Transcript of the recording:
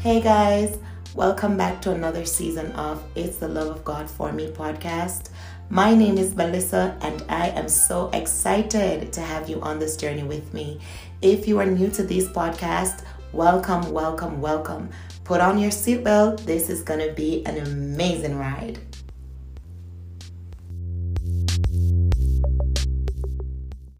Hey guys, welcome back to another season of It's the Love of God for Me podcast. My name is Melissa, and I am so excited to have you on this journey with me. If you are new to this podcast, welcome, welcome, welcome. Put on your seatbelt. This is going to be an amazing ride.